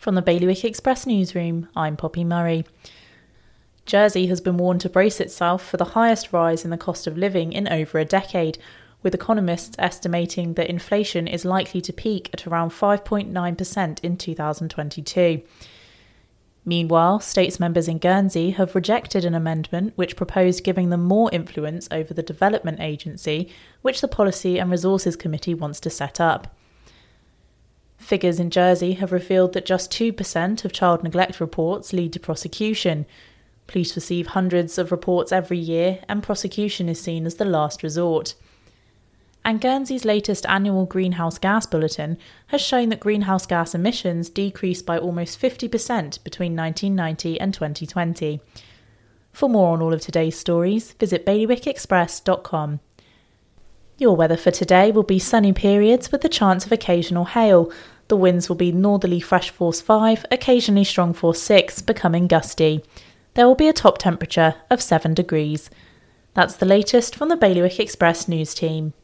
From the Bailiwick Express newsroom, I'm Poppy Murray. Jersey has been warned to brace itself for the highest rise in the cost of living in over a decade, with economists estimating that inflation is likely to peak at around 5.9% in 2022. Meanwhile, states members in Guernsey have rejected an amendment which proposed giving them more influence over the Development Agency, which the Policy and Resources Committee wants to set up. Figures in Jersey have revealed that just 2% of child neglect reports lead to prosecution. Police receive hundreds of reports every year, and prosecution is seen as the last resort. And Guernsey's latest annual greenhouse gas bulletin has shown that greenhouse gas emissions decreased by almost 50% between 1990 and 2020. For more on all of today's stories, visit bailiwickexpress.com. Your weather for today will be sunny periods with the chance of occasional hail. The winds will be northerly fresh force 5, occasionally strong force 6, becoming gusty. There will be a top temperature of 7 degrees. That's the latest from the Bailiwick Express news team.